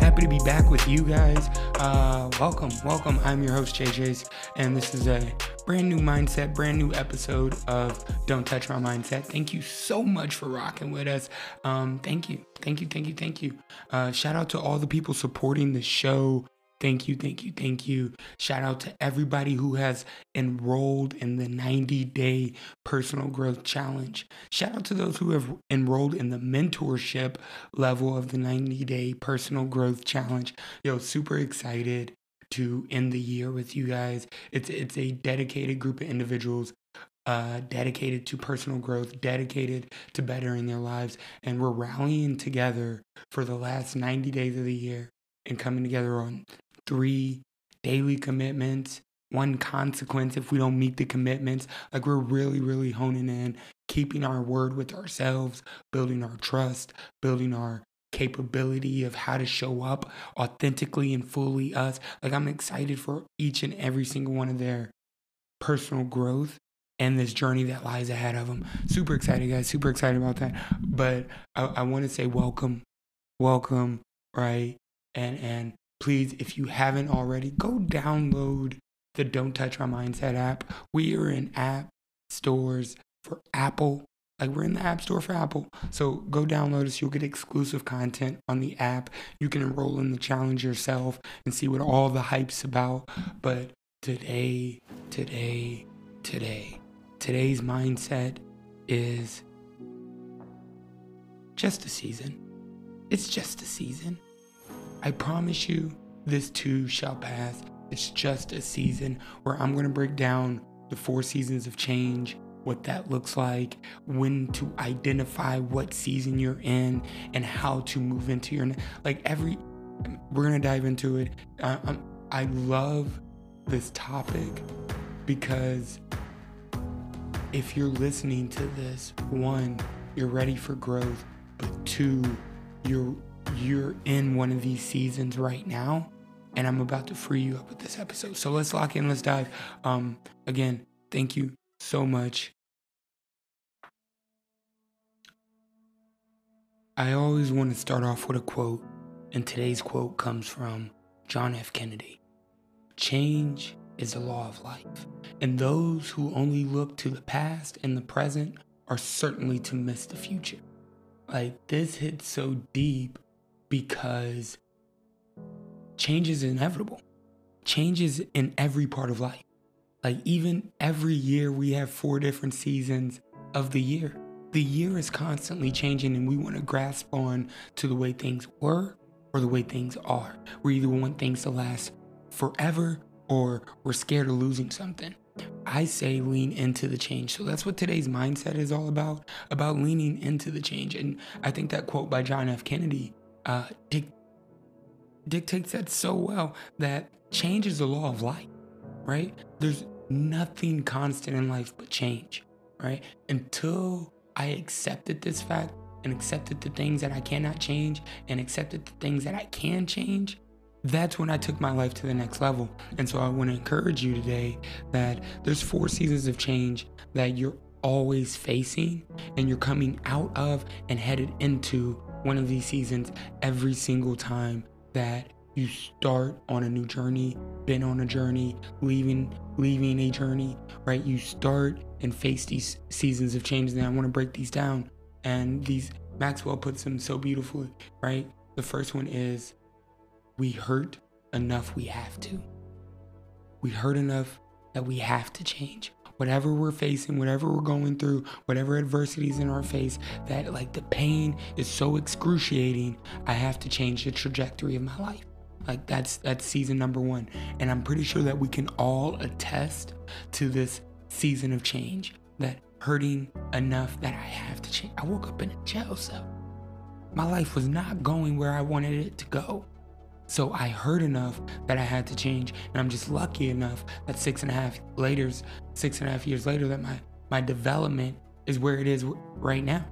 Happy to be back with you guys. Uh, welcome. Welcome. I'm your host, JJ's, and this is a brand new mindset, brand new episode of Don't Touch My Mindset. Thank you so much for rocking with us. Um, thank you. Thank you. Thank you. Thank you. Uh, shout out to all the people supporting the show. Thank you, thank you, thank you. Shout out to everybody who has enrolled in the 90 day personal growth challenge. Shout out to those who have enrolled in the mentorship level of the 90 day personal growth challenge. Yo, super excited to end the year with you guys. It's it's a dedicated group of individuals uh, dedicated to personal growth, dedicated to bettering their lives, and we're rallying together for the last 90 days of the year and coming together on three daily commitments, one consequence if we don't meet the commitments. Like we're really, really honing in, keeping our word with ourselves, building our trust, building our capability of how to show up authentically and fully us. Like I'm excited for each and every single one of their personal growth and this journey that lies ahead of them. Super excited, guys. Super excited about that. But I, I want to say welcome, welcome, right? And and please, if you haven't already, go download the Don't Touch My Mindset app. We are in app stores for Apple. Like we're in the app store for Apple. So go download us. You'll get exclusive content on the app. You can enroll in the challenge yourself and see what all the hype's about. But today, today, today, today's mindset is just a season. It's just a season. I promise you, this too shall pass. It's just a season where I'm going to break down the four seasons of change, what that looks like, when to identify what season you're in, and how to move into your like every. We're gonna dive into it. Uh, I love this topic because if you're listening to this, one, you're ready for growth, but two, you're you're in one of these seasons right now and i'm about to free you up with this episode. So let's lock in let's dive. Um again thank you so much. I always want to start off with a quote and today's quote comes from john f. Kennedy. Change is the law of life and those who only look to the past and the present are certainly to miss the future. Like this hits so deep because change is inevitable. Change is in every part of life. Like, even every year, we have four different seasons of the year. The year is constantly changing, and we want to grasp on to the way things were or the way things are. We either want things to last forever or we're scared of losing something. I say lean into the change. So that's what today's mindset is all about, about leaning into the change. And I think that quote by John F. Kennedy uh, dictates that so well that change is the law of life, right? There's nothing constant in life but change, right? Until I accepted this fact and accepted the things that I cannot change and accepted the things that I can change, that's when I took my life to the next level. And so I want to encourage you today that there's four seasons of change that you're always facing and you're coming out of and headed into one of these seasons every single time that you start on a new journey, been on a journey, leaving leaving a journey, right? You start and face these seasons of change. And I want to break these down. And these Maxwell puts them so beautifully, right? The first one is we hurt enough we have to. We hurt enough that we have to change whatever we're facing, whatever we're going through, whatever adversities in our face, that like the pain is so excruciating, I have to change the trajectory of my life. Like that's that's season number 1. And I'm pretty sure that we can all attest to this season of change that hurting enough that I have to change. I woke up in a jail cell. My life was not going where I wanted it to go. So I heard enough that I had to change. And I'm just lucky enough that six and a half later, six and a half years later, that my, my development is where it is right now.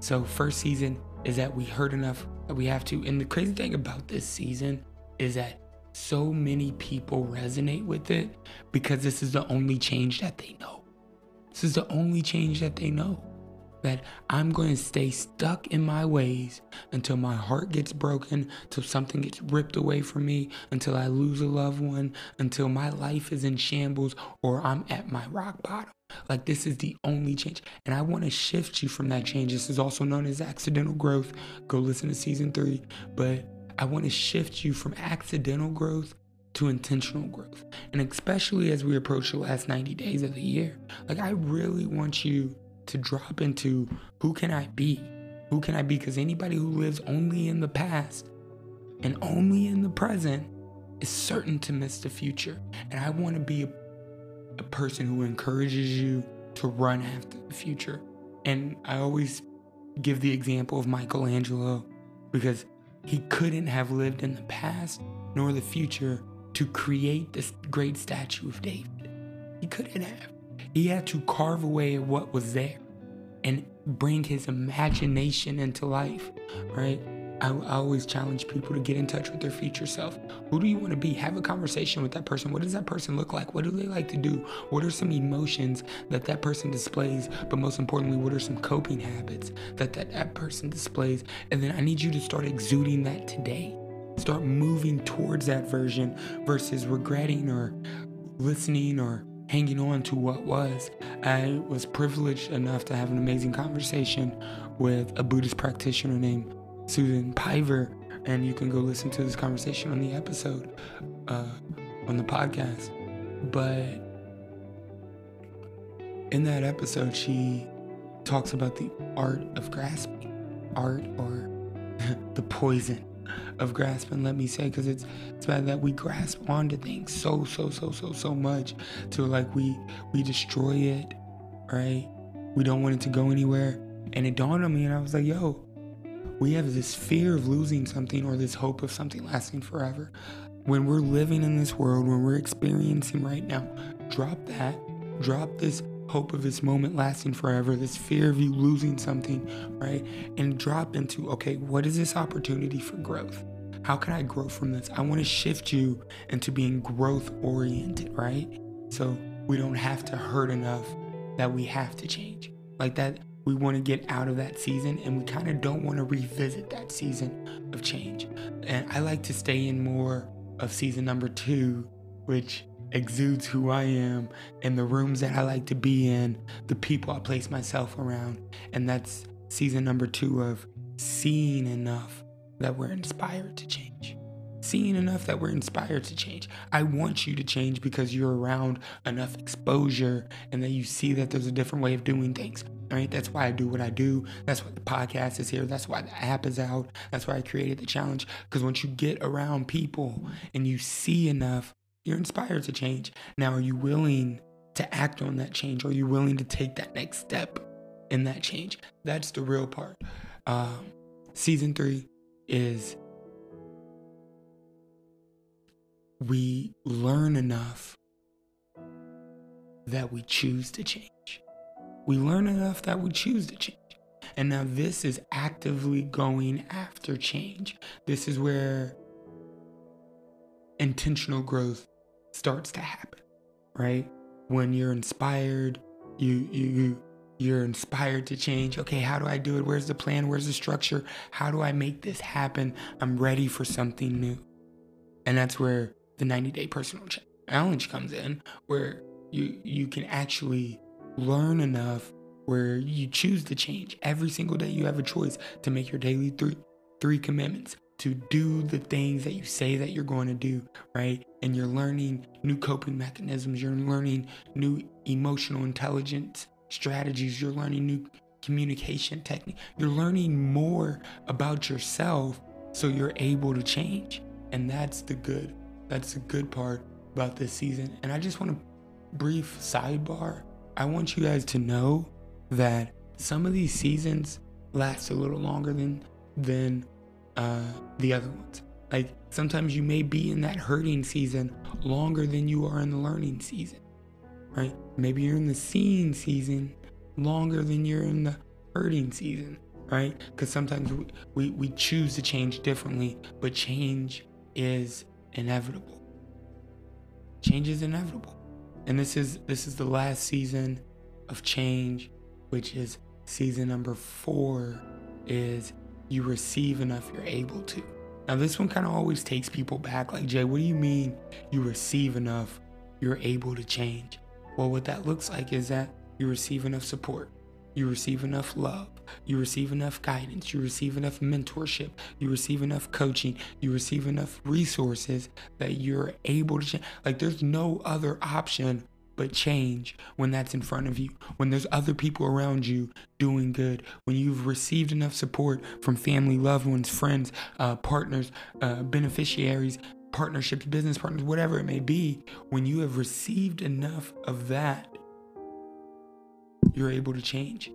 So first season is that we heard enough that we have to. And the crazy thing about this season is that so many people resonate with it because this is the only change that they know. This is the only change that they know that I'm going to stay stuck in my ways until my heart gets broken, until something gets ripped away from me, until I lose a loved one, until my life is in shambles or I'm at my rock bottom. Like, this is the only change. And I want to shift you from that change. This is also known as accidental growth. Go listen to season three. But I want to shift you from accidental growth to intentional growth. And especially as we approach the last 90 days of the year, like, I really want you to drop into who can I be? Who can I be? Because anybody who lives only in the past and only in the present is certain to miss the future. And I want to be a, a person who encourages you to run after the future. And I always give the example of Michelangelo because he couldn't have lived in the past nor the future to create this great statue of David. He couldn't have. He had to carve away what was there and bring his imagination into life, right? I, I, always challenge people to get in touch with their future self. Who do you want to be? Have a conversation with that person. What does that person look like? What do they like to do? What are some emotions that that person displays? But most importantly, what are some coping habits that that, that person displays? And then I need you to start exuding that today. Start moving towards that version versus regretting or listening or hanging on to what was. I was privileged enough to have an amazing conversation with a Buddhist practitioner named Susan Piver, and you can go listen to this conversation on the episode uh, on the podcast. But in that episode, she talks about the art of grasping, art or the poison of grasping, let me say, because it's it's bad that we grasp onto things so, so, so, so, so much to like we we destroy it, right? We don't want it to go anywhere. And it dawned on me and I was like, yo, we have this fear of losing something or this hope of something lasting forever. When we're living in this world, when we're experiencing right now, drop that. Drop this hope of this moment lasting forever, this fear of you losing something, right? And drop into, okay, what is this opportunity for growth? How can I grow from this? I want to shift you into being growth oriented, right? So we don't have to hurt enough that we have to change. Like that, we want to get out of that season and we kind of don't want to revisit that season of change. And I like to stay in more of season number two, which exudes who I am and the rooms that I like to be in, the people I place myself around. And that's season number two of seeing enough that we're inspired to change. Seeing enough that we're inspired to change. I want you to change because you're around enough exposure and that you see that there's a different way of doing things. Right? That's why I do what I do. That's why the podcast is here. That's why the app is out. That's why I created the challenge. Because once you get around people and you see enough you're inspired to change. Now, are you willing to act on that change? Are you willing to take that next step in that change? That's the real part. Um, season three is we learn enough that we choose to change. We learn enough that we choose to change. And now this is actively going after change. This is where intentional growth starts to happen, right? When you're inspired, you you you're inspired to change. Okay, how do I do it? Where's the plan? Where's the structure? How do I make this happen? I'm ready for something new. And that's where the 90 day personal challenge comes in, where you you can actually learn enough where you choose to change. Every single day you have a choice to make your daily three three commitments to do the things that you say that you're going to do, right? And you're learning new coping mechanisms, you're learning new emotional intelligence strategies, you're learning new communication technique. You're learning more about yourself so you're able to change. And that's the good. That's the good part about this season. And I just want a brief sidebar. I want you guys to know that some of these seasons last a little longer than than uh, the other ones. Like sometimes you may be in that hurting season longer than you are in the learning season, right? Maybe you're in the seeing season longer than you're in the hurting season, right? Because sometimes we, we, we choose to change differently, but change is inevitable. Change is inevitable. And this is this is the last season of change, which is season number four, is you receive enough, you're able to. Now, this one kind of always takes people back. Like, Jay, what do you mean you receive enough, you're able to change? Well, what that looks like is that you receive enough support, you receive enough love, you receive enough guidance, you receive enough mentorship, you receive enough coaching, you receive enough resources that you're able to change. Like, there's no other option but change when that's in front of you, when there's other people around you doing good, when you've received enough support from family, loved ones, friends, uh, partners, uh, beneficiaries, partnerships, business partners, whatever it may be, when you have received enough of that, you're able to change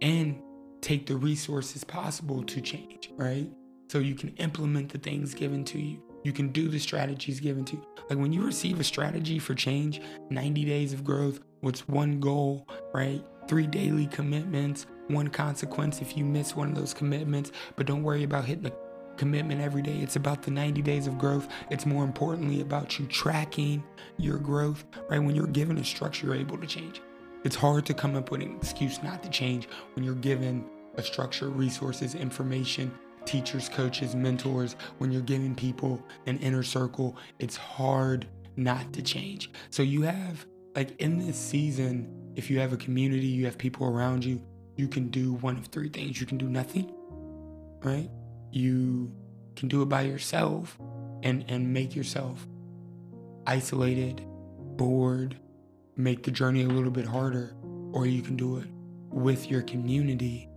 and take the resources possible to change, right? So you can implement the things given to you. You can do the strategies given to you. Like when you receive a strategy for change, 90 days of growth, what's one goal, right? Three daily commitments, one consequence if you miss one of those commitments, but don't worry about hitting the commitment every day. It's about the 90 days of growth. It's more importantly about you tracking your growth, right? When you're given a structure, you're able to change. It's hard to come up with an excuse not to change when you're given a structure, resources, information, teachers, coaches, mentors, when you're giving people an inner circle, it's hard not to change. So you have, like in this season, if you have a community, you have people around you, you can do one of three things. You can do nothing, right? You can do it by yourself and, and make yourself isolated, bored, make the journey a little bit harder, or you can do it with your community,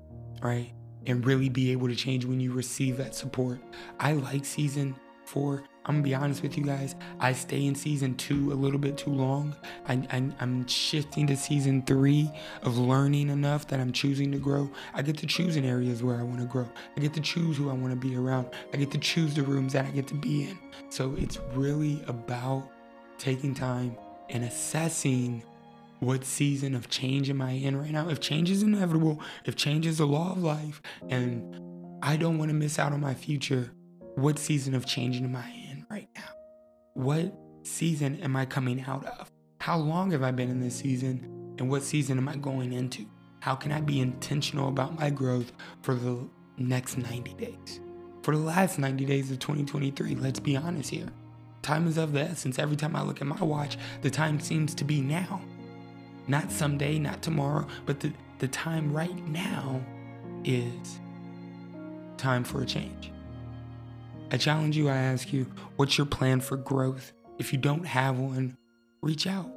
right? And really be able to change when you receive that support. I like season four. I'm gonna be honest with you guys. I stay in season two a little bit too long. I, am shifting to season three of learning enough that I'm choosing to grow. I get to choose in areas where I wanna grow. I get to choose who I wanna be around. I get to choose the rooms that I get to be in. So it's really about taking time and assessing what season of change am I in right now? If change is inevitable, if change is the law of life, and I don't want to miss out on my future, what season of change am I in right now? What season am I coming out of? How long have I been in this season? And what season am I going into? How can I be intentional about my growth for the next 90 days? For the last 90 days of 2023, let's be honest here. Time is of the essence. Every time I look at my watch, the time seems to be now. Not someday, not tomorrow, but the, the time right now is time for a change. I challenge you, I ask you, what's your plan for growth? If you don't have one, reach out.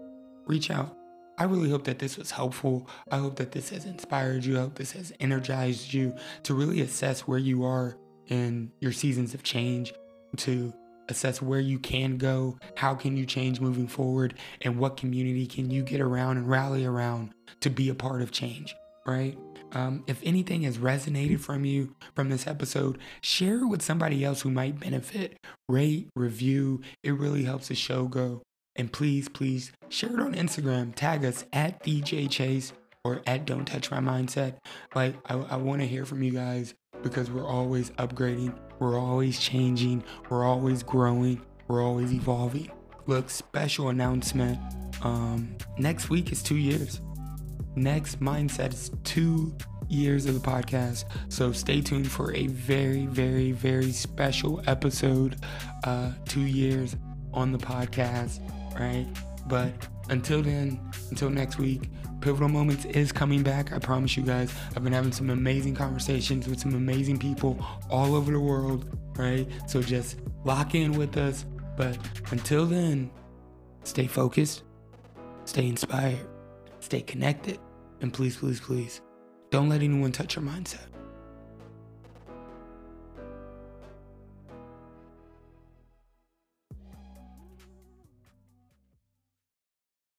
Reach out. I really hope that this was helpful. I hope that this has inspired you. I hope this has energized you to really assess where you are in your seasons of change, to assess where you can go, how can you change moving forward, and what community can you get around and rally around to be a part of change, right? Um, if anything has resonated from you from this episode, share it with somebody else who might benefit. Rate, review, it really helps the show go. And please, please share it on Instagram. Tag us at DJ Chase or at Don't Touch My Mindset. Like, I, I want to hear from you guys because we're always upgrading, we're always changing, we're always growing, we're always evolving. Look, special announcement. Um, next week is two years. Next mindset is two years of the podcast. So stay tuned for a very, very, very special episode. Uh, two years on the podcast, right? But until then, until next week, Pivotal Moments is coming back. I promise you guys. I've been having some amazing conversations with some amazing people all over the world, right? So just lock in with us. But until then, stay focused, stay inspired, stay connected, and please, please, please, don't let anyone touch your mindset.